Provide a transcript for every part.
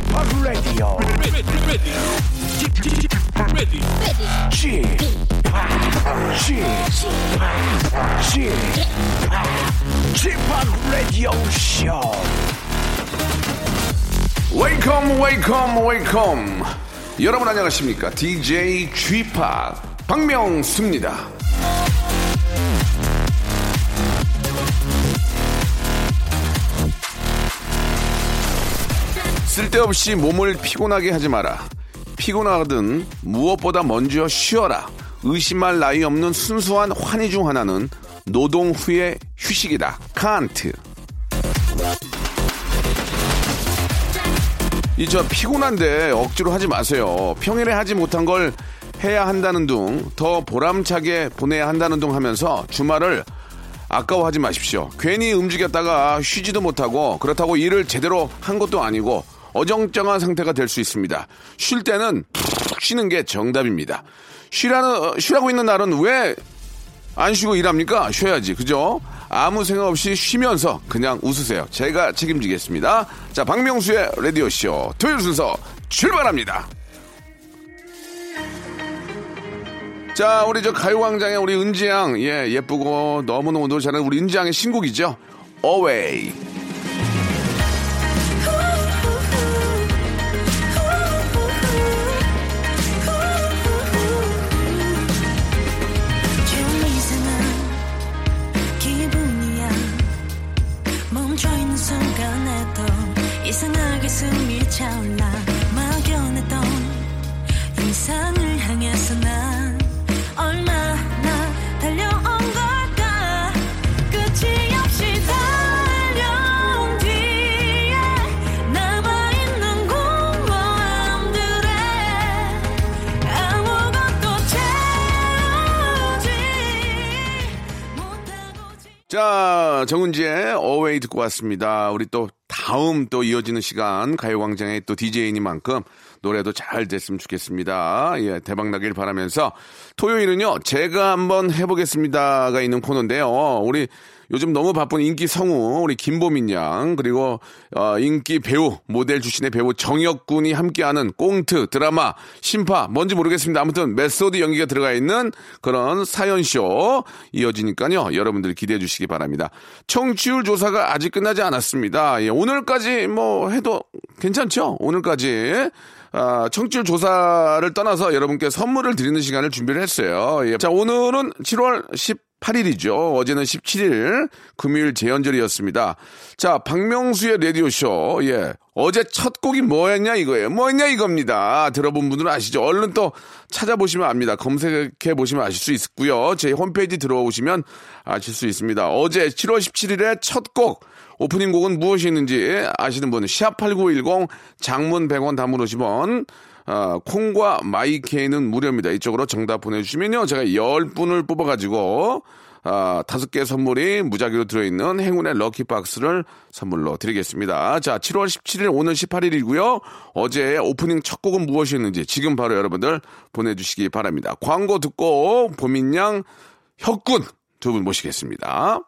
P o p Radio Show. 웨이컴 웨이컴 웨이컴 여러분 안녕하십니까 DJ p 박명수입니다 쓸데없이 몸을 피곤하게 하지 마라 피곤하든 무엇보다 먼저 쉬어라 의심할 나위 없는 순수한 환희 중 하나는 노동 후의 휴식이다 칸트 이 저 피곤한데 억지로 하지 마세요. 평일에 하지 못한 걸 해야 한다는 둥, 더 보람차게 보내야 한다는 둥 하면서 주말을 아까워하지 마십시오. 괜히 움직였다가 쉬지도 못하고 그렇다고 일을 제대로 한 것도 아니고 어정쩡한 상태가 될 수 있습니다. 쉴 때는 푹 쉬는 게 정답입니다. 쉬라는, 어, 쉬라고 있는 날은 왜 안 쉬고 일합니까? 쉬어야지. 그죠? 아무 생각 없이 쉬면서 그냥 웃으세요. 제가 책임지겠습니다. 자, 박명수의 라디오쇼 토요일 순서 출발합니다. 자, 우리 저 가요광장의 우리 은지양, 예, 예쁘고 너무너무 잘하는 우리 은지양의 신곡이죠. Away. 자, 정은지의 Away 듣고 왔습니다. 우리 또 다음 또 이어지는 시간 가요광장의 또 DJ이니만큼 노래도 잘 됐으면 좋겠습니다. 예, 대박 나길 바라면서 토요일은요, 제가 한번 해보겠습니다가 있는 코너인데요. 우리 요즘 너무 바쁜 인기 성우 우리 김보민 양 그리고 어, 인기 배우 모델 출신의 배우 정혁 군이 함께하는 꽁트 드라마 신파 뭔지 모르겠습니다. 아무튼 메소드 연기가 들어가 있는 그런 사연 쇼 이어지니까요. 여러분들 기대해 주시기 바랍니다. 청취율 조사가 아직 끝나지 않았습니다. 예, 오늘까지 뭐 해도 괜찮죠? 오늘까지 아, 청취율 조사를 떠나서 여러분께 선물을 드리는 시간을 준비를 했어요. 예. 자, 오늘은 7월 18일이죠. 어제는 17일 금요일 재연절이었습니다. 자, 박명수의 라디오쇼. 예. 어제 첫 곡이 뭐였냐 이거예요. 뭐였냐 이겁니다. 들어본 분들은 아시죠? 얼른 또 찾아보시면 압니다. 검색해 보시면 아실 수 있고요. 제 홈페이지 들어오시면 아실 수 있습니다. 어제 7월 17일에 첫곡 오프닝 곡은 무엇이 있는지 아시는 분은 샵8910 장문 100원 담문 50원 아, 콩과 마이케이는 무료입니다. 이쪽으로 정답 보내주시면요. 제가 10분을 뽑아가지고 아, 다섯 개 선물이 무작위로 들어있는 행운의 럭키박스를 선물로 드리겠습니다. 자, 7월 17일, 오늘 18일이고요. 어제 오프닝 첫 곡은 무엇이었는지 지금 바로 여러분들 보내주시기 바랍니다. 광고 듣고 보민양, 혁군 두 분 모시겠습니다.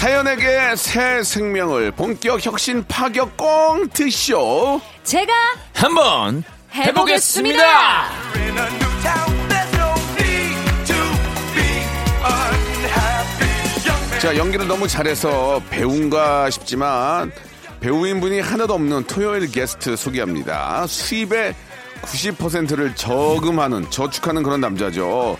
사연에게 새 생명을 본격 혁신 파격 꽁트쇼. 제가 한번 해보겠습니다. 자, 연기를 너무 잘해서 배우인가 싶지만 배우인 분이 하나도 없는 토요일 게스트 소개합니다. 수입의 90%를 저금하는, 저축하는 그런 남자죠.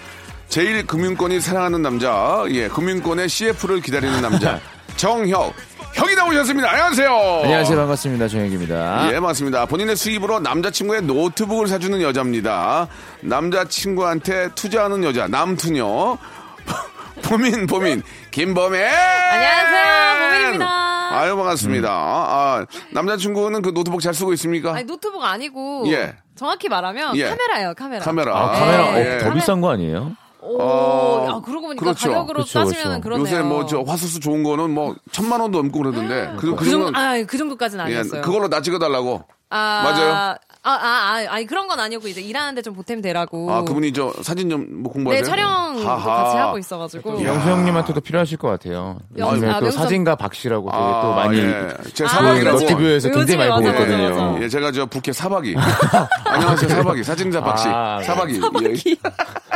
제일 금융권이 사랑하는 남자, 예, 금융권의 CF를 기다리는 남자, 정혁. 형이 나오셨습니다. 안녕하세요. 안녕하세요 반갑습니다 정혁입니다. 예, 맞습니다. 본인의 수입으로 남자친구의 노트북을 사주는 여자입니다. 남자친구한테 투자하는 여자, 남투녀. 보민, 보민, 김보민. 안녕하세요, 보민입니다. 아유, 반갑습니다. 아, 남자친구는 그 노트북 잘 쓰고 있습니까? 아니 노트북 아니고 예. 정확히 말하면 예. 카메라예요, 카메라. 카메라. 아, 카메라 네. 어, 더 비싼 거 아니에요? 오, 어, 야, 그러고 보니까 그렇죠. 가격으로 그렇죠, 따지면 그렇죠. 그러네요. 요새 뭐 저 화소수 좋은 거는 뭐 천만 원도 넘고 그러던데. 그, 그그 정도. 아, 그 정도까지는 예, 아니었어요. 그걸로 나 찍어달라고. 아, 맞아요? 아, 아, 아, 아니 그런 건 아니고 이제 일하는데 좀 보탬 되라고. 아, 그분이 저 사진 좀 뭐 공부하세요? 네 촬영. 같이 하고 있어가지고. 영수 형님한테도 필요하실 것 같아요. 영- 아, 또 명수- 사진가 박씨라고 되게 아, 또 많이 예. 제 아, 사박이라고. 요즘에- 너튜브에서 굉장히 많이 보고 있거든요. 맞아, 맞아. 예, 제가 저 북해 사박이. 안녕하세요, 사박이. 사진자 박씨. 아, 사박이. 사박이.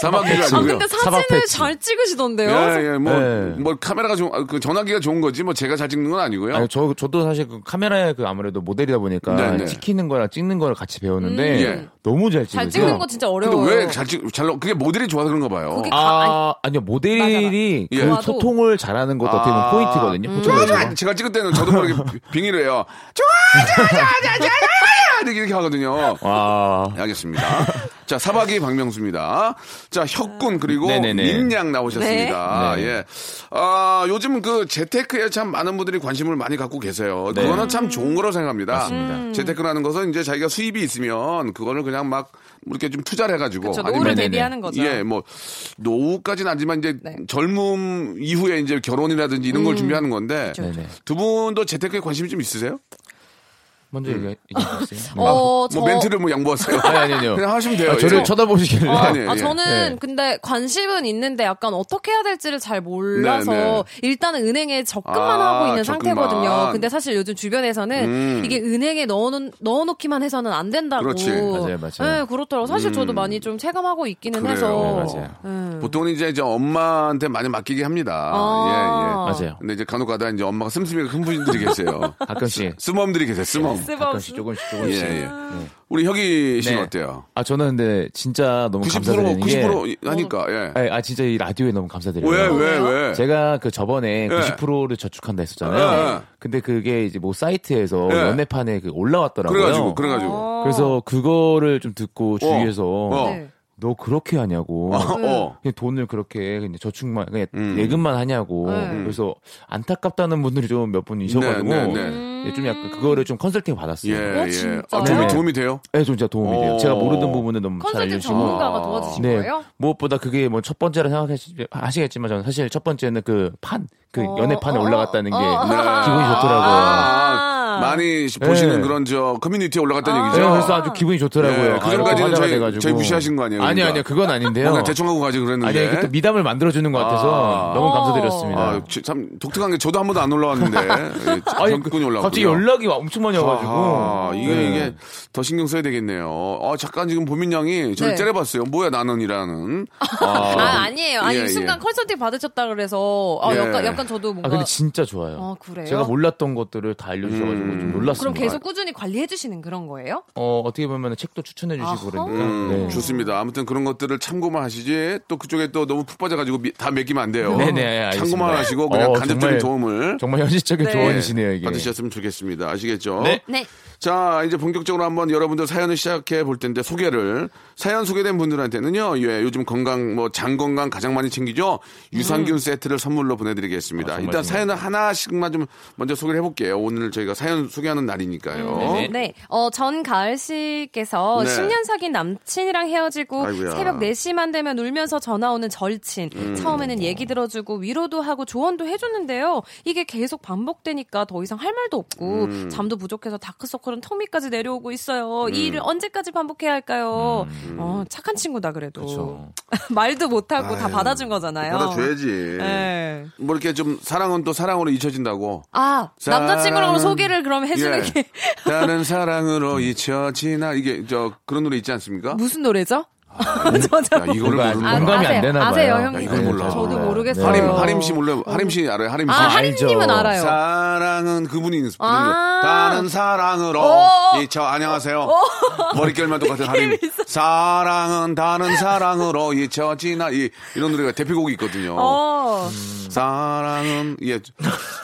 사박이가 아 아니고요. 근데 사박 사진을. 잘 찍으시던데요? 예, 예, 뭐, 네. 뭐, 카메라가 좋은, 아, 그 전화기가 좋은 거지, 뭐, 제가 잘 찍는 건 아니고요. 아니, 저, 저도 사실 그 카메라에 그 아무래도 모델이다 보니까 네, 네. 찍히는 거랑 찍는 거를 같이 배웠는데 예. 너무 잘 찍으세요. 잘 찍는 거 진짜 어려워요. 근데 왜 잘 찍, 잘, 그게 모델이 좋아서 그런가 봐요. 가- 아니, 아, 아니 요, 모델이 예. 그 좋아도. 소통을 잘하는 것도 어떻게 보면 아. 포인트거든요. 음. 좋아. 제가 찍을 때는 저도 모르게 빙의를 해요. 좋아, 좋아, 좋아, 좋아, 좋아, 좋아. 이렇게, 이렇게 하거든요. 와. 네, 알겠습니다. 자, 사박이 박명수입니다. 자, 혁군 그리고 네네네. 민양 나오셨습니다. 네. 예. 아, 요즘 그 재테크에 참 많은 분들이 관심을 많이 갖고 계세요. 네. 그거는 참 좋은 거라고 생각합니다. 맞습니다. 재테크라는 것은 이제 자기가 수입이 있으면 그거를 그냥 막 이렇게 좀 투자를 해가지고 그쵸, 아니면 노후를 네네네. 대비하는 거죠. 예, 뭐 노후까지는 아니지만 이제 네. 젊음 이후에 이제 결혼이라든지 이런 음. 걸 준비하는 건데. 두 분도 재테크에 관심이 좀 있으세요? 먼저 얘기, 얘기 해 주세요. 어, 저 뭐 멘트를 뭐 양보하세요? 아니, 아니, 아니요. 그냥 하시면 돼요. 아, 저를 예. 쳐다보시길래. 아, 아니, 아, 예. 저는 네. 근데 관심은 있는데 약간 어떻게 해야 될지를 잘 몰라서 네, 네. 일단은 은행에 적금만 아, 하고 있는 적금만. 상태거든요. 근데 사실 요즘 주변에서는 음. 이게 은행에 넣어놓, 넣어놓기만 해서는 안 된다고. 그렇지. 맞아요, 맞아요. 네, 그렇더라고요. 사실 저도 많이 좀 체감하고 있기는 그래요. 해서. 네, 맞아요. 음. 보통은 이제 저 엄마한테 많이 맡기게 합니다. 아. 예, 예. 맞아요. 근데 이제 간혹 가다 이제 엄마가 씀씀이가 큰 분들이 계세요. 가끔씩. 스멈들이 계세요, 스멈. 가끔씩 조금씩 예, 조금씩. 예. 우리 혁이 씨는 네. 어때요? 아, 저는 근데 진짜 너무 90% 감사드리는 게. 90% 하니까, 예. 아, 아, 진짜 이 라디오에 너무 감사드려요. 왜, 왜, 왜? 제가 그 저번에 예. 90%를 저축한다 했었잖아요. 예. 근데 그게 이제 뭐 사이트에서 예. 연애판에 그 올라왔더라고요. 그래가지고, 그래가지고. 어. 그래서 그거를 좀 듣고 주위에서 어. 네. 너 그렇게 하냐고. 어. 그냥 돈을 그렇게 그냥 저축만 그냥 음. 예금만 하냐고. 네. 그래서 안타깝다는 분들이 좀 몇분 있어가지고 네, 네, 네. 음. 예, 좀 약간 그거를 좀 컨설팅 받았어요. 예, 어, 예. 진짜요? 아, 도움이, 네. 도움이 돼요? 네, 좀 진짜 도움이 돼요. 어. 제가 모르는 부분은 너무 잘 컨설팅 알려주시고. 전문가가 도와주신 네. 거예요? 무엇보다 그게 뭐 첫 번째로 생각하시겠지만 저는 사실 첫 번째는 그 판, 그 어, 연애판에 어, 올라갔다는 게 어, 어. 기분이 좋더라고요. 아, 많이 보시는 네. 그런 저 커뮤니티에 올라갔다는 아. 얘기죠. 네, 그래서 아주 기분이 좋더라고요. 예, 그 전까지는 저희- 돼가지고. 저희 무시하신 거 아니에요, 아니, 그러니까? 아니요. 그건 아닌데요. 뭔가 대충 하고 가지 그랬는데. 아니, 그때 미담을 만들어주는 것 같아서 아. 너무 어. 감사드렸습니다. 아, 지- 참 독특한 게 저도 한 번도 안 올라왔는데. 예, 아니, 형꾼이 올라왔고. 갑자기 연락이 엄청 많이 와가지고. 아, 이게, 네. 이게 더 신경 써야 되겠네요. 아, 잠깐 지금 보민 양이 저를 네. 째려봤어요. 뭐야, 나는이라는. 아, 아니에요. 아니, 예, 예. 순간 컨설팅 받으셨다 그래서, 아, 예. 약간, 약간 저도 뭔가. 아, 근데 진짜 좋아요. 아, 그래요? 제가 몰랐던 것들을 다 알려주셔가지고 음. 좀 놀랐습니다. 그럼 계속 꾸준히 관리해 주시는 그런 거예요? 어, 어떻게 보면 책도 추천해 주시고 아하. 그러니까. 음, 네. 좋습니다. 아무튼 그런 것들을 참고만 하시지 또 그쪽에 또 너무 푹 빠져가지고 미- 다 맡기면 안 돼요. 네네, 알겠습니다. 참고만 하시고 그냥 어, 간접적인 정말- 도움을 정말 현실적인 네. 조언이시네요, 이게. 받으셨으면 좋겠습니다. 아시겠죠? 네. 네. 자, 이제 본격적으로 한번 여러분들 사연을 시작해 볼 텐데 소개를 사연 소개된 분들한테는요. 예, 요즘 건강 뭐 장 건강 가장 많이 챙기죠. 유산균 세트를 선물로 보내 드리겠습니다. 아, 정말, 일단. 사연을 하나씩만 좀 먼저 소개를 해 볼게요. 오늘 저희가 사연 소개하는 날이니까요. 네네. 네. 어, 전 가을 씨께서 네. 10년 사귄 남친이랑 헤어지고 아이고야. 새벽 4시만 되면 울면서 전화 오는 절친. 음. 처음에는 얘기 들어주고 위로도 하고 조언도 해 줬는데요. 이게 계속 반복되니까 더 이상 할 말도 없고 음. 잠도 부족해서 다크서클 은 턱밑까지 내려오고 있어요. 이 일을 언제까지 반복해야 할까요? 어, 착한 친구다 그래도. 말도 못하고 다 아유, 받아준 거잖아요. 받아줘야지. 네. 뭐 이렇게 좀 사랑은 또 사랑으로 잊혀진다고. 아, 남자친구랑 소개를 그럼 해주는 예. 게 다른 사랑으로 잊혀지나 이게 저 그런 노래 있지 않습니까? 무슨 노래죠? 저, 저. 야, 이거를 모르는 아, 공감이? 안 되나 봐요. 아세요, 형님? 야, 이걸 몰라. 저도. 모르겠어요. 하림 하림 씨 몰라요? 하림 씨 알아요? 하림 씨. 아, 하림님은 알죠. 알아요. 사랑은 그분이 부르는 아. 다른 사랑으로 오. 이저 안녕하세요 머릿결만 똑같은 하림 사랑은 다른 사랑으로 잊혀지나 이 이런 노래가 대표곡이 있거든요 어. 사랑은 예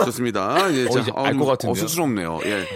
좋습니다 예, 어, 알것 같은데요? 어, 쑥스럽네요 예.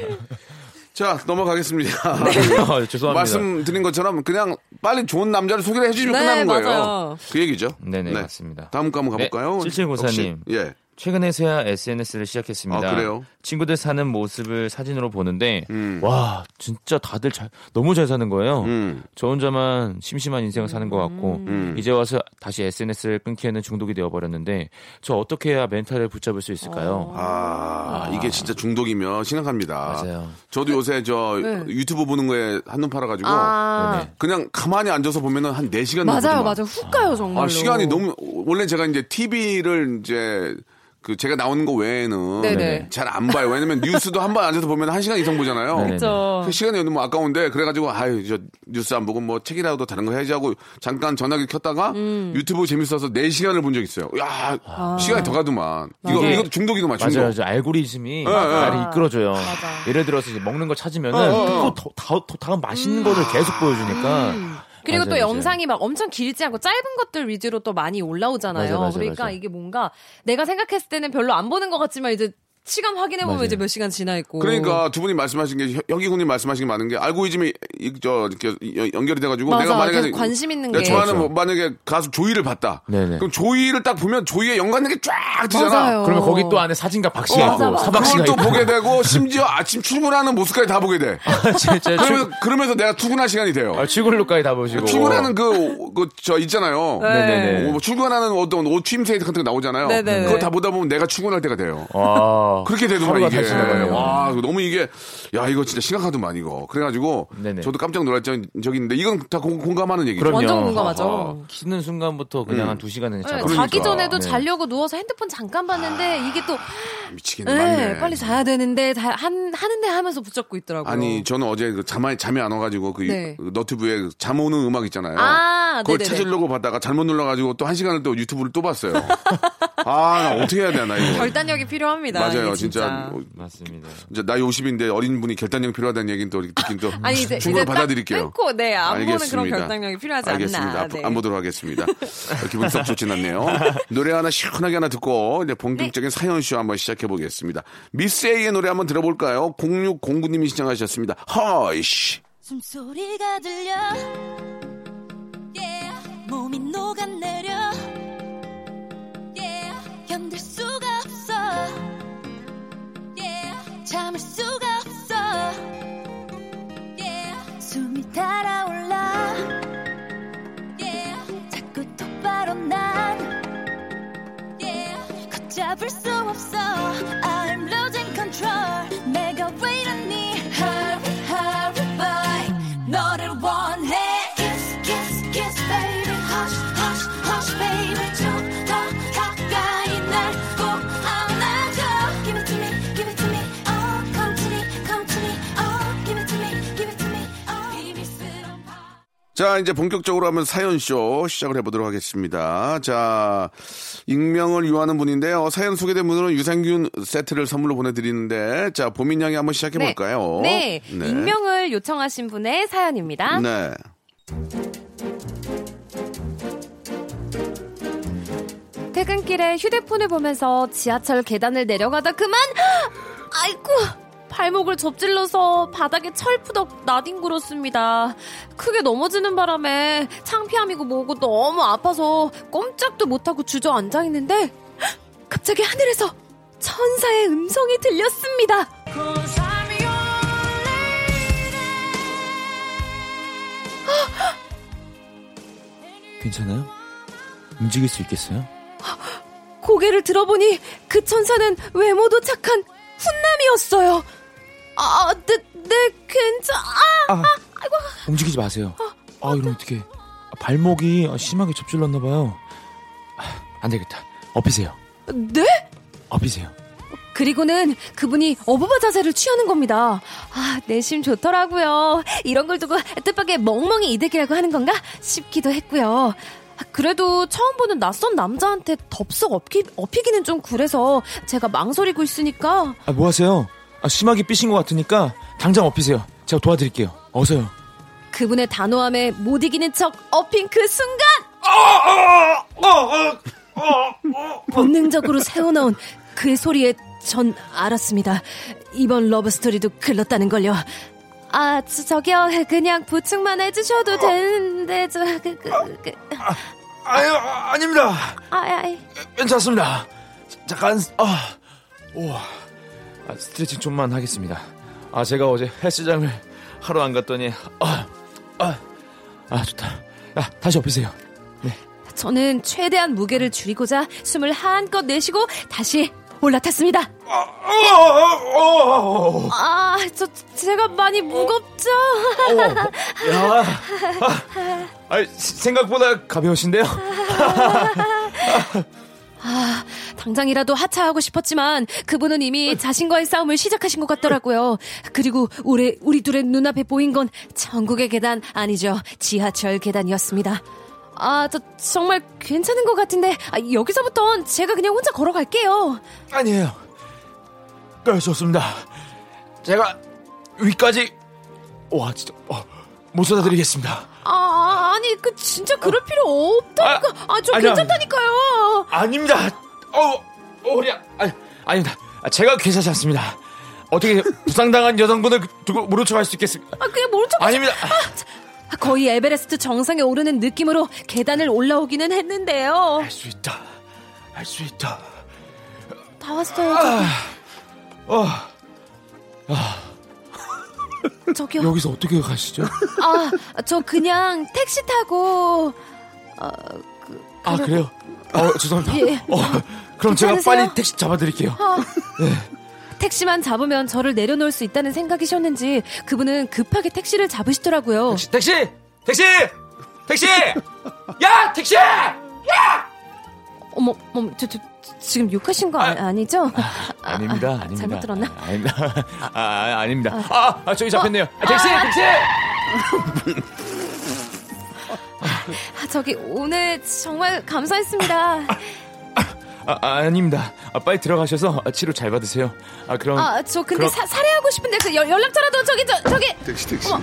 자 넘어가겠습니다 아, 죄송합니다. 말씀드린 것처럼 그냥 빨리 좋은 남자를 소개를 해주시면 네, 끝나는 거예요. 맞아요. 그 얘기죠. 네네, 맞습니다. 다음 거 한번 가볼까요? 네, 7704 혹시? 님. 예. 최근에서야 SNS를 시작했습니다. 아, 그래요? 친구들 사는 모습을 사진으로 보는데 음. 와 진짜 다들 잘 너무 잘 사는 거예요. 음. 저 혼자만 심심한 인생을 사는 것 같고 음. 이제 와서 다시 SNS를 끊기에는 중독이 되어 버렸는데 저 어떻게 해야 멘탈을 붙잡을 수 있을까요? 아, 이게 진짜 중독이면 심각합니다. 맞아요. 저도 요새 저 네. 유튜브 보는 거에 한눈 팔아가지고 아, 네네. 그냥 가만히 앉아서 보면은 한 4시간 맞아요, 맞아요. 훅 가요, 정말로. 아, 시간이 너무 원래 제가 이제 TV를 이제 그 제가 나오는 거 외에는 네네. 잘안 봐요. 왜냐면 뉴스도 한 번 앉아서 보면 한 시간 이상 보잖아요. 그렇죠. 그 시간이 너무 아까운데 그래가지고 아유 저 뉴스 안 보고 뭐 책이라도 다른 거 해야지 하고 잠깐 전화기 켰다가 음. 유튜브 재밌어서 4 시간을 본 적 있어요. 야 아. 시간이 더 가더만. 이거 이게- 이것도 중독이더만 중독. 맞아요, 맞아요. 알고리즘이 네, 나를 네. 이끌어줘요. 예를 들어서 이제 먹는 거 찾으면은 어, 어, 또 어. 더, 더, 더 다음 맛있는 거를 계속 보여주니까. 그리고 맞아요, 또 맞아요. 영상이 막 엄청 길지 않고 짧은 것들 위주로 또 많이 올라오잖아요. 맞아, 맞아, 그러니까 맞아. 이게 뭔가 내가 생각했을 때는 별로 안 보는 것 같지만 이제 시간 확인해 보면 맞아요. 이제 몇 시간 지나 있고. 그러니까 두 분이 말씀하신 게 혁이 군님 말씀하신 게 많은 게 알고리즘이 이- 저 이렇게 연- 연결이 돼가지고 맞아, 내가 만약에 관심 있는 내가 게. 좋아하는 그렇죠. 뭐 만약에 가수 조이를 봤다. 네네. 그럼 조이를 딱 보면 조이에 연관된 게 쫙 뜨잖아. 맞아요. 그러면 거기 또 안에 사진과 박씨가 어, 있고 맞아. 사박씨가 그걸 또 있고. 보게 되고 심지어 아침 출근하는 모습까지 다 보게 돼. 진짜 그러면서, 그러면서 내가 출근할 시간이 돼요. 아, 출근룩까지 다 보시고. 출근하는 그, 그, 저, 있잖아요. 네네네. 뭐 출근하는 어떤 옷 취임새 같은 거 나오잖아요. 네네네. 그거 다 보다 보면 내가 출근할 때가 돼요. 와. 그렇게 되더만 이게. 와, 너무 이게 야 이거 진짜 심각하더만 이거. 그래 가지고 네네. 저도 깜짝 놀랐죠. 저기 있는데 이건 다 공, 공감하는 얘기죠. 그럼요. 완전 아하. 공감하죠. 키는 순간부터 그냥 음. 한두 시간은 네. 그러니까. 자기 전에도 네. 자려고 누워서 핸드폰 잠깐 봤는데 이게 또 미치겠네. 네. 빨리 자야 되는데 다, 한, 하는데 하면서 붙잡고 있더라고요. 아니 저는 어제 그 잠이 잠이 안 와가지고 그 네. 그 너튜브에 잠 오는 음악 있잖아요. 아, 그걸 네네네. 찾으려고 봤다가 잘못 눌러가지고 또 한 시간을 또 유튜브를 또 봤어요. 아, 나 어떻게 해야 되나 이거. 결단력이 필요합니다. 맞아요, 이게 진짜. 뭐, 맞습니다. 이제 나이 50인데 어린 분이 결단력 필요하다는 얘기는 또 듣긴 또 아니 이제 충분히 이제 딱 받아들일게요. 끊고 네, 안 보는 그런 알겠습니다. 결단력이 필요하지 알겠습니다. 않나. 앞- 네. 안 보도록 하겠습니다. 어, 기분 썩 좋진 않네요. 노래 하나 시원하게 하나 듣고 이제 본격적인 네. 사연쇼 한번 시작해 보겠습니다. 미스 A의 노래 한번 들어볼까요? 0609님이 시청하셨습니다. 허이씨. 숨소리가 들려 yeah. 몸이 녹아내려 yeah. 견딜 수가 없어 I'm losing control 내가 왜 이러니 Hurry hurry boy 너를 원해 Kiss kiss kiss baby Hush hush hush baby 좀 더 가까이 날꼭 안아줘 Give it to me give it to me Oh come to me come to me Oh give it to me give it to me Oh 비밀스러운 밤 자, 이제 본격적으로 한번 사연쇼 시작을 해보도록 하겠습니다. 자, 익명을 유하는 분인데요. 사연 소개된 분들은 유산균 세트를 선물로 보내드리는데, 자, 보민 양이 한번 시작해 볼까요? 네. 네. 익명을 요청하신 분의 사연입니다. 네. 퇴근길에 휴대폰을 보면서 지하철 계단을 내려가다 그만 아이고 발목을 접질러서 바닥에 철푸덕 나뒹굴었습니다. 크게 넘어지는 바람에 창피함이고 뭐고 너무 아파서 꼼짝도 못하고 주저앉아 있는데 갑자기 하늘에서 천사의 음성이 들렸습니다. 괜찮아요? 움직일 수 있겠어요? 고개를 들어보니 그 천사는 외모도 착한 훈남이었어요. 아, 네, 네, 괜찮, 아, 아, 움직이지 마세요. 아, 이러면 어떡해. 아, 발목이 심하게 접질렀나 봐요. 아, 안 되겠다. 엎이세요. 네? 엎이세요. 그리고는 그분이 어부바 자세를 취하는 겁니다. 아, 내심 좋더라고요. 이런 걸 두고 뜻밖의 멍멍이 이득이라고 하는 건가 싶기도 했고요. 아, 그래도 처음 보는 낯선 남자한테 덥석 엎기, 엎이기는 좀 그래서 제가 망설이고 있으니까 아, 뭐 하세요? 아, 심하게 삐신 것 같으니까 당장 엎이세요. 제가 도와드릴게요. 어서요. 그분의 단호함에 못 이기는 척 엎인 그 순간 본능적으로 새어나온 그의 소리에 전 알았습니다. 이번 러브스토리도 글렀다는 걸요. 아, 저, 저기요. 그냥 부축만 해주셔도 되는데, 저, 그, 그, 그. 아유, 아, 아닙니다. 아, 아이. 괜찮습니다. 잠깐, 아, 오, 아, 스트레칭 좀만 하겠습니다. 아, 제가 어제 헬스장을 하러 안 갔더니, 아, 아, 아, 좋다. 아, 다시 엎으세요. 저는 최대한 무게를 줄이고자 숨을 한껏 내쉬고 다시 올라탔습니다. 어, 어, 어, 아, 저, 제가 많이 무겁죠? 어, 야, 아, 아, 생각보다 가벼우신데요? 당장이라도 하차하고 싶었지만 그분은 이미 자신과의 싸움을 시작하신 것 같더라고요. 그리고 우리, 우리 둘의 눈앞에 보인 건 천국의 계단 아니죠. 지하철 계단이었습니다. 아, 저 정말 괜찮은 것 같은데 아, 여기서부턴 제가 그냥 혼자 걸어갈게요. 아니에요. 네, 좋습니다. 제가 위까지, 와, 진짜, 어, 못 쏟아드리겠습니다. 아, 아니 그 진짜 그럴 필요 없다니까. 아, 저 아니야. 괜찮다니까요. 아닙니다. 어, 어, 허리야. 아니, 아닙니다. 아, 제가 괜찮지 않습니다. 어떻게 부상당한 여성분을 두고 모른 척할 수 있겠습니까? 아, 그냥 모른 척. 아닙니다. 거의 에베레스트 정상에 오르는 느낌으로 계단을 올라오기는 했는데요. 할 수 있다. 할 수 있다. 다 왔어요. 저기. 어, 저기요. 여기서 어떻게 가시죠? 아, 저 그냥 택시 타고 어, 그, 아, 그래요? 어, 죄송합니다. 예. 어, 그럼 제가 괜찮으세요? 빨리 택시 잡아드릴게요. 택시만 잡으면 저를 내려놓을 수 있다는 생각이셨는지 그분은 급하게 택시를 잡으시더라고요. 택시, 택시! 택시! 택시! 야! 택시! 어머, 어머, 저, 저, 지금 욕하신 거 아, 니 죠 아 닙니다, 아닙니다. 잘못 들었나? 아, 아닙니다. 아, 아, 아닙니다. 아, 아, 저기 잡혔네요. 아, 택시! 택시! 아, 저기 오늘 정말 감사했습니다. 아, 아, 아닙니다. 아, 빨리 들어가셔서 아, 치료 잘 받으세요. 아, 그럼. 아, 저 근데 그럼- 사, 살해하고 싶은데 그 연, 연락처라도 저기 저 저기 택시, 택시. 어머.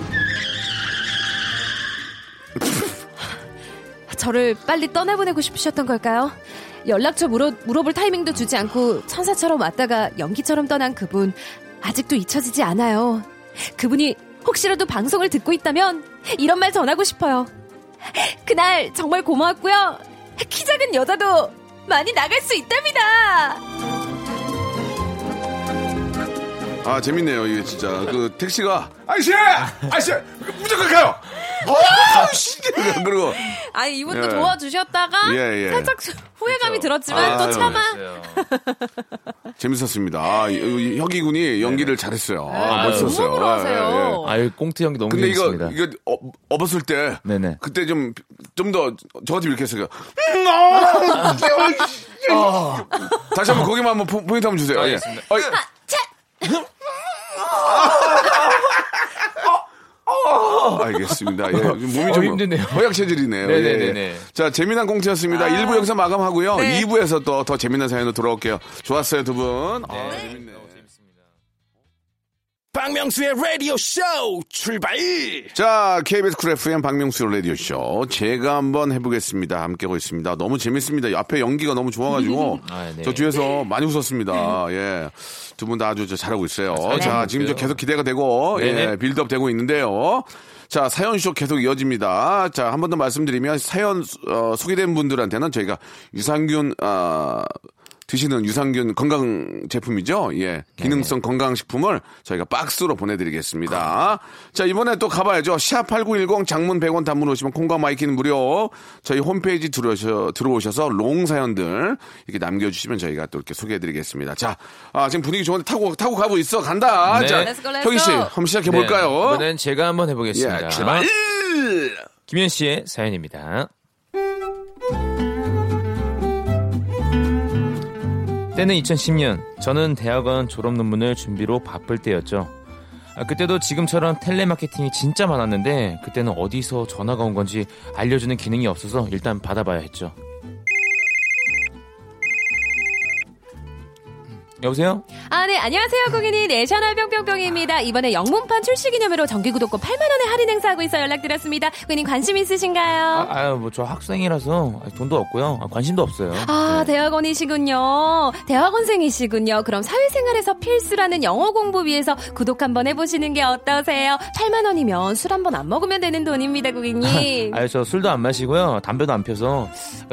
저를 빨리 떠나보내고 싶으셨던 걸까요? 연락처 물어, 물어볼 타이밍도 주지 않고 천사처럼 왔다가 연기처럼 떠난 그분 아직도 잊혀지지 않아요. 그분이 혹시라도 방송을 듣고 있다면 이런 말 전하고 싶어요. 그날 정말 고마웠고요. 키 작은 여자도 많이 나갈 수 있답니다. 아, 재밌네요, 이게 진짜. 그 택시가, 아저씨! 아저씨! 무조건 가요! 어, 씨! 그리고, 아니 이분도 예. 도와주셨다가 예, 예. 살짝 후회감이 들었지만 아유, 또 참아 재밌었습니다. 아, 이- 이 혁이 군이 연기를 잘했어요. 아, 아유, 멋있었어요. 너무 부러워하세요. 아유, 꽁트 형이 너무 근데 이거, 재밌습니다. 이거, 어, 업었을 때. 네네. 그때 좀, 좀 더, 저한테 이렇게 했어요. 음, 아, 다시 한번 거기만 한번 포- 포인트 한번 주세요. 예. 어이, 알겠습니다. 예. 몸이 좀 어, 힘드네요. 허약 체질이네요. 네네네네. 예. 자, 재미난 콩트였습니다. 1부 여기서 마감하고요. 네. 2부에서 또 더 재미난 사연으로 돌아올게요. 좋았어요, 두 분. 아, 재밌네요. 박명수의 라디오 쇼 출발 자, KBS 쿨 FM 박명수 라디오 쇼. 제가 한번 해보겠습니다. 함께하고 있습니다. 너무 재밌습니다. 앞에 연기가 너무 좋아가지고. 아, 네. 저 뒤에서 많이 웃었습니다. 예. 두 분 다 아주 저 잘하고 있어요. 잘하고 자, 지금. 계속 기대가 되고, 예. 빌드업 되고 있는데요. 자, 사연 쇼 계속 이어집니다. 자, 한 번 더 말씀드리면 사연, 어, 소개된 분들한테는 저희가 유산균, 아, 드시는 유산균 건강 제품이죠. 예. 기능성 건강식품을 저희가 박스로 보내드리겠습니다. 자, 이번에 또 가봐야죠. 샵8910 장문 100원 단문 오시면 콩과 My K는 무료. 저희 홈페이지 들어오셔, 들어오셔서 long 사연들 이렇게 남겨주시면 저희가 또 이렇게 소개해드리겠습니다. 자, 아, 지금 분위기 좋은데 타고, 타고 가고 있어. 간다. 네. 자, Let's go, let's 혁이 씨, go. 한번 시작해볼까요? 네, 이번엔 제가 한번 해보겠습니다. 예, 출발! 김현 씨의 사연입니다. 때는 2010년. 저는 대학원 졸업 논문을 준비로 바쁠 때였죠. 아, 그때도 지금처럼 텔레마케팅이 진짜 많았는데 그때는 어디서 전화가 온 건지 알려주는 기능이 없어서 일단 받아봐야 했죠. 여보세요? 아, 네, 안녕하세요, 고객님. 내셔널 뿅뿅뿅입니다. 이번에 영문판 출시 기념으로 정기구독권 8만원에 할인 행사하고 있어 연락드렸습니다. 고객님 관심 있으신가요? 아, 아유, 뭐, 저 학생이라서 돈도 없고요. 아, 관심도 없어요. 아, 네. 대학원이시군요. 대학원생이시군요. 그럼 사회생활에서 필수라는 영어 공부 위해서 구독 한번 해보시는 게 어떠세요? 8만원이면 술 한번 안 먹으면 되는 돈입니다, 고객님. 아유, 저 술도 안 마시고요. 담배도 안 펴서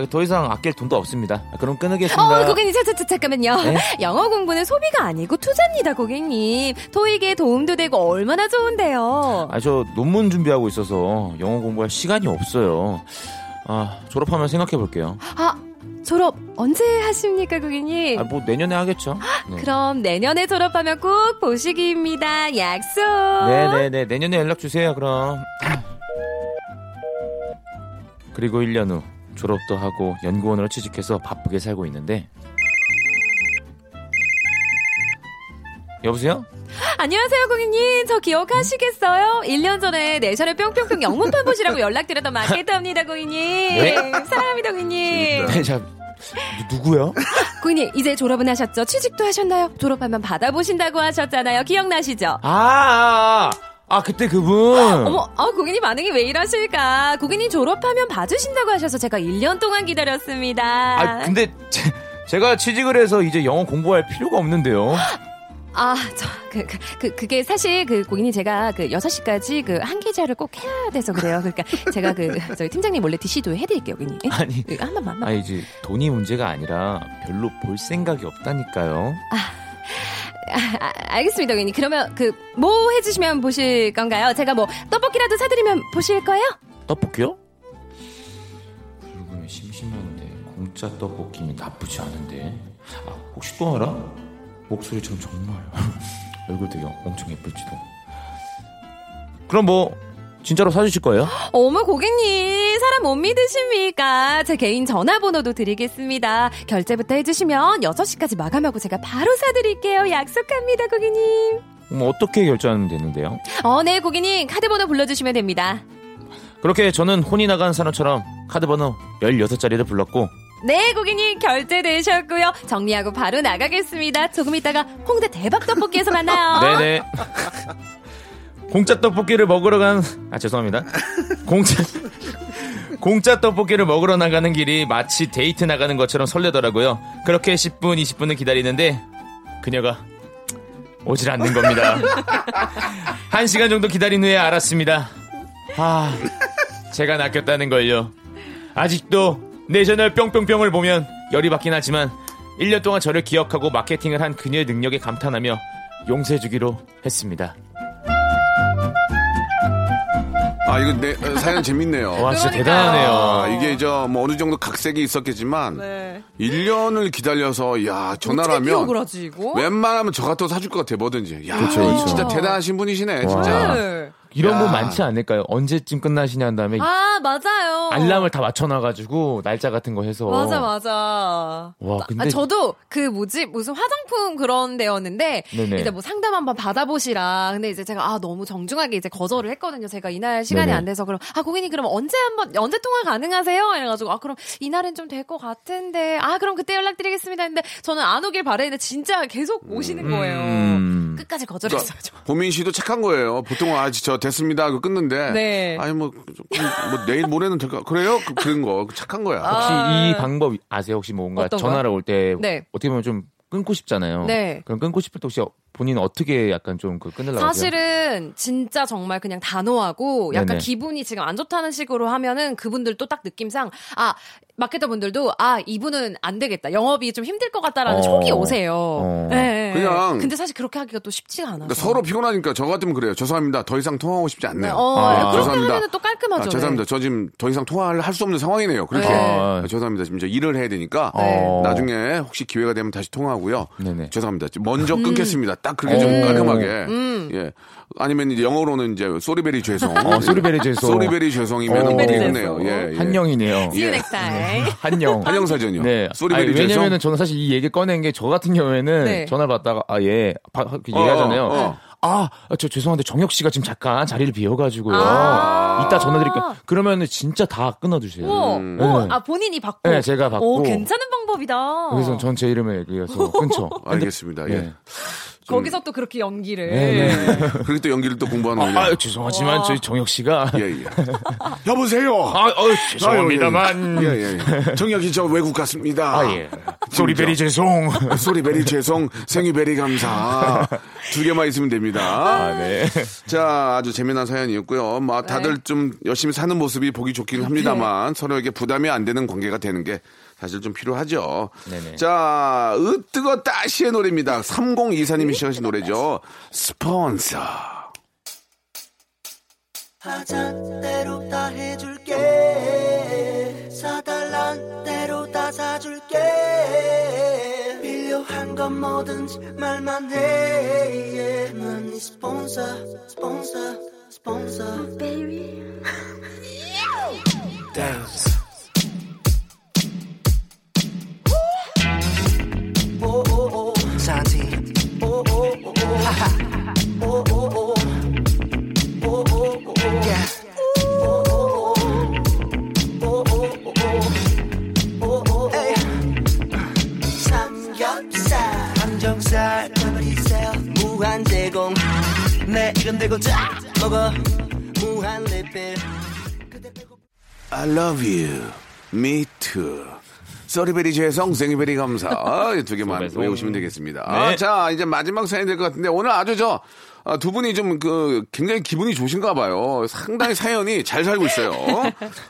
더 이상 아낄 돈도 없습니다. 아, 그럼 끊으겠습니다. 어, 고객님, 자, 자, 자, 잠깐만요. 네? 영어 공부 는 소비가 아니고 투자입니다, 고객님. 토익에 도움도 되고 얼마나 좋은데요. 아, 저 논문 준비하고 있어서 영어 공부할 시간이 없어요. 아, 졸업하면 생각해 볼게요. 아, 졸업 언제 하십니까, 고객님? 아, 뭐 내년에 하겠죠. 네. 그럼 내년에 졸업하면 꼭 보시기입니다. 약속. 네 네 네. 내년에 연락 주세요, 그럼. 그리고 1년 후 졸업도 하고 연구원으로 취직해서 바쁘게 살고 있는데 여보세요? 안녕하세요, 고객님. 저 기억하시겠어요? 1년 전에 내셔널 뿅뿅뿅 영문판 보시라고 연락드렸던 마케터입니다, 고객님. 네? 사랑합니다, 고객님. 네, 자, 누- 누구요? 고객님, 이제 졸업은 하셨죠? 취직도 하셨나요? 졸업하면 받아보신다고 하셨잖아요. 기억나시죠? 아, 아, 아 그때 그분. 어머, 아, 고객님 반응이 왜 이러실까? 고객님 졸업하면 받으신다고 하셔서 제가 1년 동안 기다렸습니다. 아, 근데 제, 제가 취직을 해서 이제 영어 공부할 필요가 없는데요. 아, 저, 그, 그, 그, 그게 사실 그 고객님 제가 그 6시까지 그 한 계좌를 꼭 해야 돼서 그래요. 그러니까 제가 그 저희 팀장님 몰래 DC도 해드릴게요, 고객님. 아니. 그한 번만, 한 번만. 아, 이제 돈이 문제가 아니라 별로 볼 생각이 없다니까요. 아, 아, 알겠습니다, 고객님. 그러면 그 뭐 해주시면 보실 건가요? 제가 뭐 떡볶이라도 사드리면 보실 거예요? 떡볶이요? 붉으면 심심한데 공짜 떡볶이면 나쁘지 않은데. 아, 혹시 또 알아? 목소리처럼 정말 얼굴 되게 엄청 예쁠지도. 그럼 뭐 진짜로 사주실 거예요? 어머, 고객님. 사람 못 믿으십니까? 제 개인 전화번호도 드리겠습니다. 결제부터 해주시면 6시까지 마감하고 제가 바로 사드릴게요. 약속합니다, 고객님. 뭐 어떻게 결제하면 되는데요? 어, 네, 고객님. 카드번호 불러주시면 됩니다. 그렇게 저는 혼이 나간 사람처럼 카드번호 16자리를 불렀고 네, 고객님 결제되셨고요. 정리하고 바로 나가겠습니다. 조금 있다가 홍대 대박 떡볶이에서 만나요. 네네. 공짜 떡볶이를 먹으러 간, 아, 죄송합니다. 공짜, 공짜 떡볶이를 먹으러 나가는 길이 마치 데이트 나가는 것처럼 설레더라고요. 그렇게 10분, 20분을 기다리는데, 그녀가 오질 않는 겁니다. 한 시간 정도 기다린 후에 알았습니다. 아, 제가 낚였다는 걸요. 아직도 내셔널 뿅뿅뿅을 보면 열이 받긴 하지만 1년 동안 저를 기억하고 마케팅을 한 그녀의 능력에 감탄하며 용서해주기로 했습니다. 아, 이거 내, 어, 사연 재밌네요. 와, 진짜. 대단하네요. 아, 이게 저, 뭐, 어느 정도 각색이 있었겠지만, 네. 1년을 기다려서, 야, 하면, 하지? 웬만하면 저 같아도 사줄 것 같아, 뭐든지. 야, 그쵸, 그쵸. 진짜 대단하신 분이시네, 진짜. 네. 이런 야. 분 많지 않을까요? 언제쯤 끝나시냐 한 다음에 아, 맞아요. 알람을 다 맞춰놔가지고 날짜 같은 거 해서. 맞아, 맞아. 와, 근데 아, 저도 그 뭐지 무슨 화장품 그런 데였는데 네네. 이제 뭐 상담 한번 받아보시라. 근데 이제 제가 아 너무 정중하게 이제 거절을 했거든요. 제가 이날 시간이 네네. 안 돼서 그럼 아 고객님 그럼 언제 한번 언제 통화 가능하세요? 이래가지고 아 그럼 이날은 좀 될 것 같은데 아 그럼 그때 연락드리겠습니다. 했는데 저는 안 오길 바랬는데 진짜 계속 오시는 거예요. 음. 끝까지 거절했어요. 저. 보민 씨도 착한 거예요. 보통은 아, 저 됐습니다. 하고 끊는데. 네. 아니, 뭐, 좀, 뭐, 내일 모레는 될까? 그래요? 그, 그런 거. 착한 거야. 혹시 아. 이 방법 아세요? 혹시 뭔가 어떤 거요? 전화를 올 때 네. 어떻게 보면 좀 끊고 싶잖아요. 네. 그럼 끊고 싶을 때 혹시 본인 은 어떻게 약간 좀 그 끊으려고 하세요? 사실은 진짜 정말 그냥 단호하고 약간 네네. 기분이 지금 안 좋다는 식으로 하면은 그분들도 딱 느낌상 아 마케터 분들도 아 이분은 안 되겠다 영업이 좀 힘들 것 같다라는 어. 촉이 오세요. 어. 네. 그냥- 근데 사실 그렇게 하기가 또 쉽지가 않아서. 그러니까 서로 피곤하니까 저 같으면 그래요. 죄송합니다. 더 이상 통화하고 싶지 않네요. 어, 아, 그렇게 죄송합니다. 하면은 또 깔끔하죠. 아, 죄송합니다. 저 지금 더 이상 통화를 할 수 없는 상황이네요. 그렇게. 네. 아, 죄송합니다. 지금 저 일을 해야 되니까. 어. 나중에 혹시 기회가 되면 다시 통화하고요. 네네. 죄송합니다. 먼저 음. 끊겠습니다. 딱 그렇게 좀 오. 깔끔하게. 예. 아니면 이제 영어로는 이제 소리베리 죄송. 어, 소리베리 죄송. 소리베리 죄송이면 어. 뭐. 예, 예. 한영이네요. See you 예. next time. 한영. 한영 사전이요. 네. 소리베리 아니. 왜냐면은 저는 사실 이 얘기 꺼낸 게 저 같은 경우에는 네. 전화를 받다가 아 예. 그 얘기하잖아요. 어, 어. 아, 저 죄송한데 정혁 씨가 지금 잠깐 자리를 비워가지고요. 아. 이따 전화드릴게요. 그러면은 진짜 다 끊어주세요. 오, 음. 오, 네. 아 본인이 받고. 네, 제가 받고. 오, 괜찮은 방법이다. 그래서 전 제 이름에 그래서 끊죠. 알겠습니다. 예. 네. 거기서 또 그렇게 연기를. 네, 네. 그리고 또 연기를 또 공부하는 아, 거예요. 죄송하지만 저희 정혁 씨가 예, 예. 여보세요. 아, 어, 죄송합니다만. 예, 예, 예. 정혁이 저 외국 갔습니다. 아, 예. 소리베리 죄송. 소리베리 죄송, 생유베리 감사. 두 개만 있으면 됩니다. 아, 네. 자, 아주 재미난 사연이었고요. 뭐 다들 좀 열심히 사는 모습이 보기 좋긴 합니다만 서로에게 부담이 안 되는 관계가 되는 게 사실 좀 필요하죠. 네네. 자, 으뜨거 따시의 노래입니다. 3024님이 시작하신 노래죠. 스폰서. 하잔 대로 다 해줄게 사달란 대로 다 사줄게 필요한 건 뭐든지 말만 해 난네 스폰서 스폰서 스폰서 baby dance 내 이건 되고 자 먹어 무한 리필 I love you. Me too. 쏘리베리 죄송, 생이베리 감사. 이두 개만. 외우시면 되겠습니다. 네. 자, 이제 마지막 사연이 될것 같은데, 오늘 아주 저, 아, 두 분이 좀 그, 굉장히 기분이 좋으신가 봐요. 상당히 사연이 잘 살고 있어요.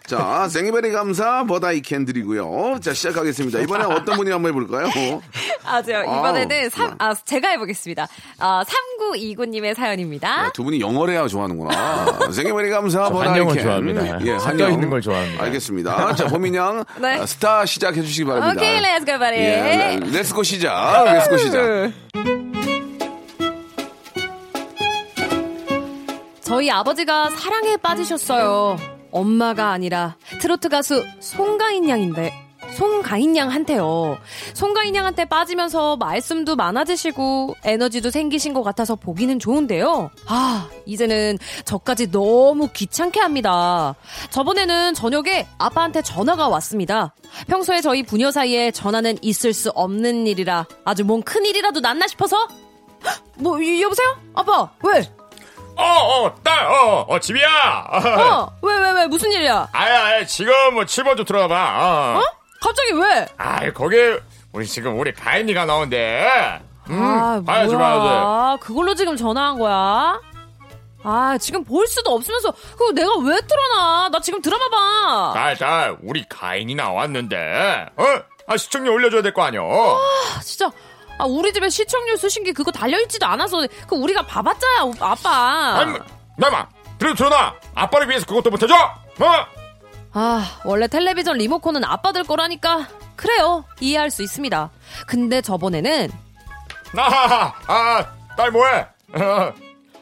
자, 생이베리 감사, 버다이 캔 드리고요. 자, 시작하겠습니다. 이번에 어떤 분이 한번 해볼까요? 아, 저 아우, 이번에는 삼, 네. 아, 제가 해보겠습니다. 아, 3929님의 사연입니다. 야, 두 분이 영어를 해야 좋아하는구나. 생이베리 감사, 저 버다이캔. 한영을 좋아합니다. 예, 한영. 있는 걸 좋아합니다. 알겠습니다. 자, 보민양, 네. 아, 스타 시작해 주시기 바랍니다. 오케이, 렛츠 고, 바리. 예, 렛츠고 시작. 렛츠고 시작. 저희 아버지가 사랑에 빠지셨어요. 엄마가 아니라 트로트 가수 송가인 양인데 송가인 양한테요. 송가인 양한테 빠지면서 말씀도 많아지시고 에너지도 생기신 것 같아서 보기는 좋은데요. 아 이제는 저까지 너무 귀찮게 합니다. 저번에는 저녁에 아빠한테 전화가 왔습니다. 평소에 저희 부녀 사이에 전화는 있을 수 없는 일이라 아주 뭔 큰일이라도 났나 싶어서 헉, 뭐 이- 여보세요? 아빠 왜? 어, 어, 딸, 어, 어, 집이야. 어, 왜, 왜, 왜, 무슨 일이야? 아야, 아야, 지금 뭐 7번 좀 들어가 봐. 어? 어? 갑자기 왜? 아이, 거기 우리 지금 우리 가인이가 나온대. 음, 아, 봐야지, 뭐야. 봐야지. 그걸로 지금 전화한 거야? 아, 지금 볼 수도 없으면서, 그거 내가 왜 틀어놔? 나 지금 드라마 봐. 딸, 딸, 우리 가인이 나왔는데. 어? 아, 시청률 올려줘야 될 거 아니야. 아, 진짜. 아, 우리 집에 시청률 수신기 그거 달려있지도 않아서, 그 우리가 봐봤자야, 오- 아빠. 아니, 나마, 그래도 전화. 아빠를 위해서 그것도 못해줘. 어? 아, 원래 텔레비전 리모컨은 아빠들 거라니까. 그래요. 이해할 수 있습니다. 근데 저번에는, 나, 아, 딸 뭐해?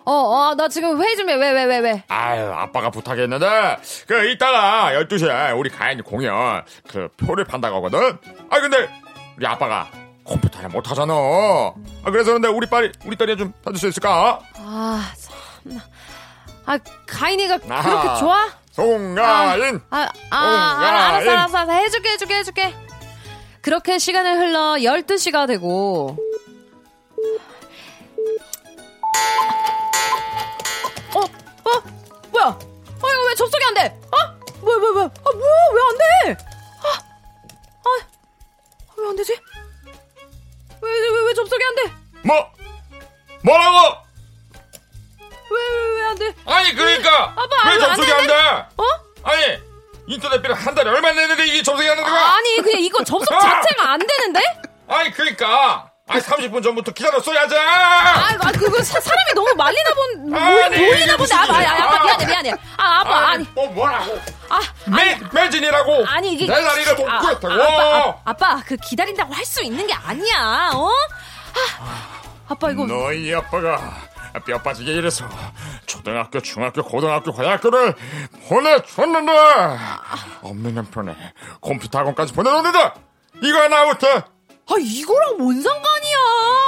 어, 어, 나 지금 회의 좀 해. 왜, 왜, 왜, 왜? 아유, 아빠가 부탁했는데, 그, 이따가 12시에 우리 가인이 공연, 그, 표를 판다고 하거든? 아, 근데, 우리 아빠가 컴퓨터를 못하잖아. 아, 그래서 근데 우리 딸이, 우리 딸이 좀 받을 수 있을까? 아, 참나. 아, 가인이가 아하. 그렇게 좋아? 송가인! 아, 아, 응, 알아, 야, 알았어, 응. 알았어, 알았어. 해줄게, 해줄게, 해줄게. 그렇게 시간을 흘러 12시가 되고. 어, 어, 뭐야? 어, 이거 왜 접속이 안 돼? 어? 뭐야, 뭐야, 뭐야? 아, 뭐야, 왜 안 돼? 아, 아, 왜 안 되지? 왜, 왜, 왜 접속이 안 돼? 뭐? 뭐라고? 왜, 왜, 왜 안 돼? 아니, 그러니까! 아빠, 왜안 접속이 안 돼? 어? 아니, 인터넷 비를 한 달에 얼마 내는데 이게 접속이 안 되는 거야? 아니, 그냥 이거 접속 아! 자체가 안 되는데? 아니, 그러니까! 아니, 30분 전부터 기다렸어야지! 아, 아 그거 사, 사람이 너무 말리나 본, 뭐, 아니, 이게 본데. 아, 아, 아. 아빠 미안해, 미안해. 아, 아빠, 아니. 뭐, 뭐라고? 아, 매, 매진이라고! 아니, 이게. 내 다리를 못 아, 구했다고! 아, 아빠, 아, 아빠, 그 기다린다고 할 수 있는 게 아니야, 어? 아, 아빠, 이거. 너희 아빠가 뼈 빠지게 일해서 초등학교, 중학교, 고등학교, 대학교를 보내줬는데 없는 형편에 컴퓨터 학원까지 보내줬는데 이거 하나 못해 아, 이거랑 뭔 상관이야.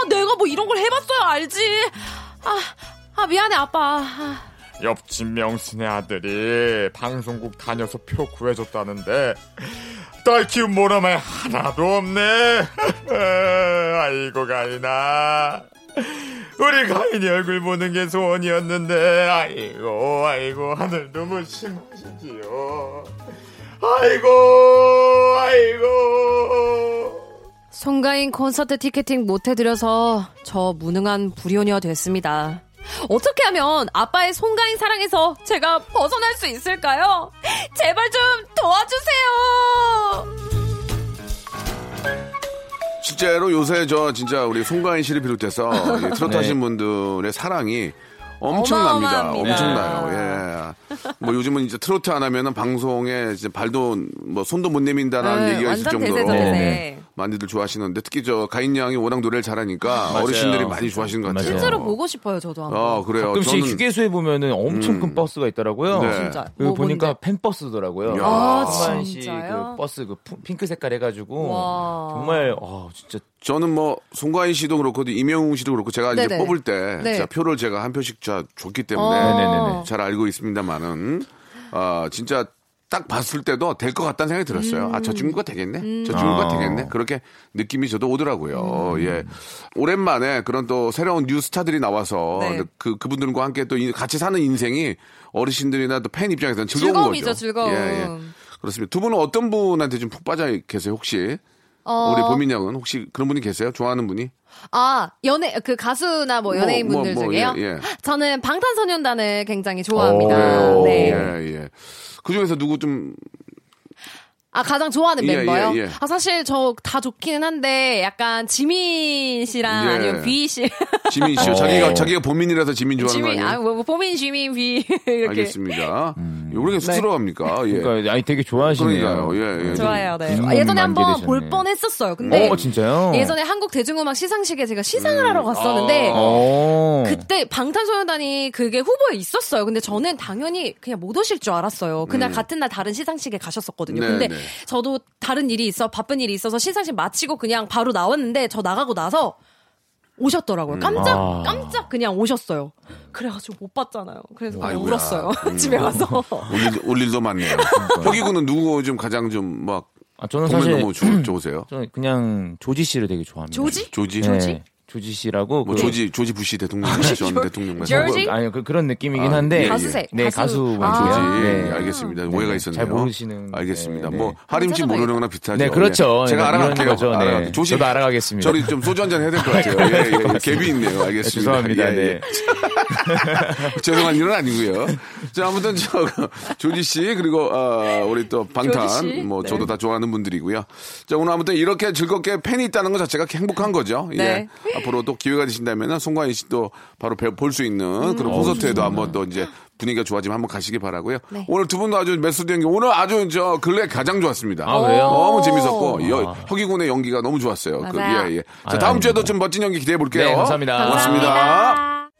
내가 뭐 이런 걸 해봤어야 알지. 아, 미안해, 아빠. 아, 옆집 명순의 아들이 방송국 다녀서 표 구해줬다는데 딸 키운 모나말 하나도 없네 아이고 가인아 우리 가인이 얼굴 보는 게 소원이었는데 아이고 아이고 하늘 너무 심하시지요 아이고 아이고 송가인 콘서트 티켓팅 못 해드려서 저 무능한 불효녀 됐습니다. 어떻게 하면 아빠의 송가인 사랑에서 제가 벗어날 수 있을까요? 제발 좀 도와주세요! 실제로 요새 저 진짜 우리 송가인 씨를 비롯해서 이 트로트 네. 하신 분들의 사랑이 엄청납니다. 어마어마합니다. 엄청나요. 예. 뭐 요즘은 이제 트로트 안 하면은 방송에 이제 발도 뭐 손도 못 내민다라는 네, 얘기가 있을 정도로 대세죠, 대세. 네. 많이들 좋아하시는데 특히 저 가인 양이 워낙 노래를 잘하니까 맞아요. 어르신들이 많이 좋아하시는 것 같아요. 맞아요. 실제로 보고 싶어요, 저도 한번. 아 그래요. 가끔씩 저는 휴게소에 보면은 엄청 큰 버스가 있더라고요. 네. 진짜. 그뭐 보니까 뭔데? 팬버스더라고요. 야. 아, 송가인 씨 진짜요? 그 버스 그 푸- 핑크 색깔 해가지고 와. 정말 어 진짜 저는 뭐 송가인 씨도 그렇고 이명웅 씨도 그렇고 제가 이제 네네. 뽑을 때 네. 자, 표를 제가 한 표씩 자 줬기 때문에 어. 네네네. 잘 알고 있습니다만 은 아 진짜 딱 봤을 때도 될 것 같다는 생각이 들었어요. 아저 친구가 되겠네, 저 친구가 아. 되겠네. 그렇게 느낌이 저도 오더라고요. 음. 예, 오랜만에 그런 또 새로운 new 스타들이 나와서 네. 그 그분들과 함께 또 이- 같이 사는 인생이 어르신들이나 또 팬 입장에서는 즐거운 즐거움이죠, 거죠. 즐거움. 예, 예. 그렇습니다. 두 분은 어떤 분한테 좀 푹 빠져 계세요 혹시? 어, 우리 보민 양은 혹시 그런 분이 계세요? 좋아하는 분이? 아, 연예, 그 가수나 뭐 연예인 뭐, 분들 뭐, 뭐, 중에요? 예, 예. 저는 방탄소년단을 굉장히 좋아합니다. 그래요. 네. 예, 예. 그 중에서 누구 좀 아, 가장 좋아하는 예, 멤버요? 예, 예. 아, 사실 저 다 좋기는 한데, 약간 지민 씨랑 예. 아니면 비 씨. 지민 씨요? 어. 자기가 자기가 보민이라서 지민 좋아하는 지민, 거 아, 아니에요? 뭐, 뭐 보민, 지민, 비. 이렇게. 알겠습니다. 왜 그렇게 쑥스러워합니까? 예. 그러니까 아니 되게 좋아하시네요. 그러니까요. 예, 예. 좋아요, 네. 음, 아, 예전에 만개 한번 되셨네. 볼 뻔 했었어요. 근데. 어 진짜요? 예전에 한국 대중음악 시상식에 제가 시상을 음. 하러 갔었는데, 어. 그때 방탄소년단이 그게 후보에 있었어요. 근데 저는 당연히 그냥 못 오실 줄 알았어요. 그날 같은 날 다른 시상식에 가셨었거든요. 네, 근데 네. 저도 다른 일이 있어 바쁜 일이 있어서 시상식 마치고 그냥 바로 나왔는데 저 나가고 나서 오셨더라고요. 깜짝 아. 깜짝 그냥 오셨어요. 그래가지고 못 봤잖아요. 그래서 그냥 아이고야. 울었어요. 집에 가서. 올, 일, 올 일도 많네요. 혁이군은 누구 좀 가장 좀막 아, 저는 사실 너무 좋, 좋으세요? 저는 그냥 조지 씨를 되게 좋아합니다. 조지? 조지? 네. 조지 씨라고 뭐 그- 조지 조지 부시 대통령 전 대통령 말씀. 조지? 아니 그, 그런 느낌이긴 아, 한데 예, 예. 가수세, 네 가수. 가수 아, 조지 네. 알겠습니다. 네, 오해가 네. 있었네요. 잘 모르시는 알겠습니다. 네, 뭐 네. 하림씨 한번 모르는 거나 비슷하죠. 네, 그렇죠. 예. 제가 네, 알아갈게요. 거죠. 네. 조심. 저도 알아가겠습니다. 저리 좀 소주 한 잔 해야 될 것 같아요. 예, 예, 예. 갭이 있네요. 알겠습니다. 죄송합니다. 예, 예. 네. 죄송한 일은 아니고요. 자, 아무튼 저 조지 씨 그리고 어, 우리 또 방탄 씨? 뭐 네. 저도 다 좋아하는 분들이고요. 자, 오늘 아무튼 이렇게 즐겁게 팬이 있다는 것 자체가 행복한 거죠. 네. 예. 앞으로 또 기회가 되신다면 송가인 씨도 바로 볼 수 있는 음. 그런 콘서트에도 한번 또 이제 분위기가 좋아지면 한번 가시기 바라고요. 네. 오늘 두 분도 아주 메소드 연기 오늘 아주 저 근래 가장 좋았습니다. 아, 그래요? 너무 재밌었고 여, 혁이군의 연기가 너무 좋았어요. 그, 맞아요. 예, 예. 자, 다음 아유, 주에도 좀 멋진 연기 기대해 볼게요. 네, 감사합니다. 고맙습니다.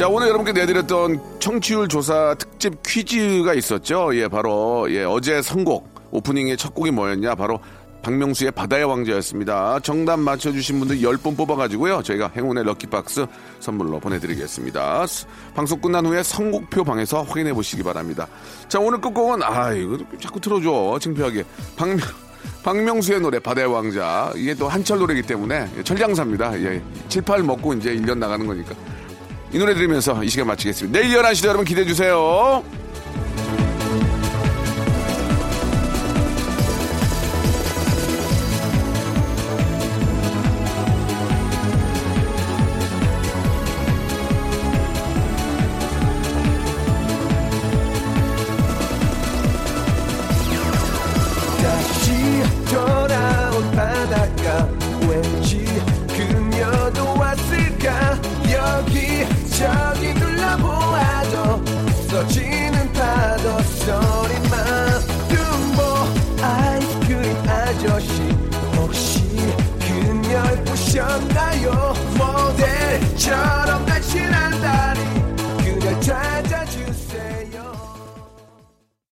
자, 오늘 여러분께 내드렸던 청취율 조사 특집 퀴즈가 있었죠. 예, 바로, 예, 어제 선곡, 오프닝의 첫 곡이 뭐였냐? 바로 박명수의 바다의 왕자였습니다. 정답 맞춰주신 분들 10분 뽑아가지고요. 저희가 행운의 럭키박스 선물로 보내드리겠습니다. 스- 방송 끝난 후에 선곡표 방에서 확인해 보시기 바랍니다. 자, 오늘 끝곡은, 아, 이거 자꾸 틀어줘. 창피하게. 박명, 박명수의 노래 바다의 왕자. 이게 또 한철 노래이기 때문에 철장사입니다. 예, 7, 8 먹고 이제 1년 나가는 거니까. 이 노래 들으면서 이 시간 마치겠습니다. 내일 11시도 여러분 기대해 주세요.